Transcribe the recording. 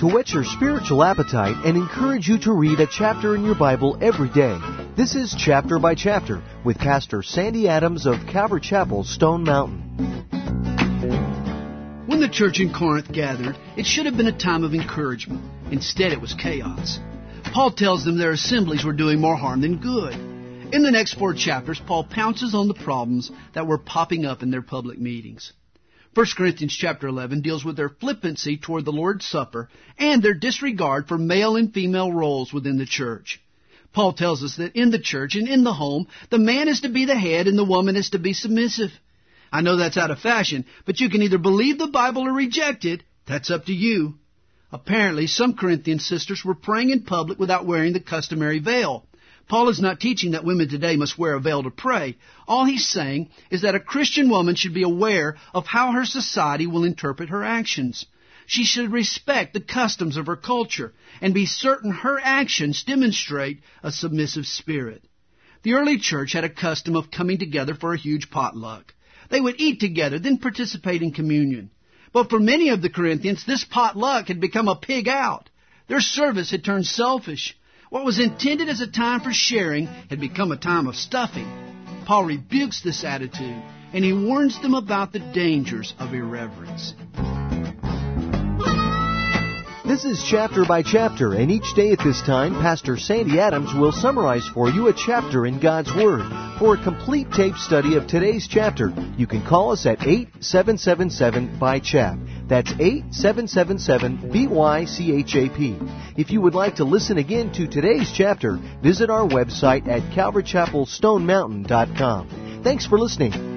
to whet your spiritual appetite and encourage you to read a chapter in your Bible every day. This is Chapter by Chapter with Pastor Sandy Adams of Calvary Chapel, Stone Mountain. When the church in Corinth gathered, it should have been a time of encouragement. Instead, it was chaos. Paul tells them their assemblies were doing more harm than good. In the next four chapters, Paul pounces on the problems that were popping up in their public meetings. 1 Corinthians chapter 11 deals with their flippancy toward the Lord's Supper and their disregard for male and female roles within the church. Paul tells us that in the church and in the home, the man is to be the head and the woman is to be submissive. I know that's out of fashion, but you can either believe the Bible or reject it. That's up to you. Apparently, some Corinthian sisters were praying in public without wearing the customary veil. Paul is not teaching that women today must wear a veil to pray. All he's saying is that a Christian woman should be aware of how her society will interpret her actions. She should respect the customs of her culture and be certain her actions demonstrate a submissive spirit. The early church had a custom of coming together for a huge potluck. They would eat together, then participate in communion. But for many of the Corinthians, this potluck had become a pig out. Their service had turned selfish. What was intended as a time for sharing had become a time of stuffing. Paul rebukes this attitude and he warns them about the dangers of irreverence. This is chapter by chapter, and each day at this time, Pastor Sandy Adams will summarize for you a chapter in God's Word. For a complete tape study of today's chapter, you can call us at 8777 by chap. That's 8777 BYCHAP. If you would like to listen again to today's chapter, visit our website at calvarychapelstonemountain.com. Thanks for listening.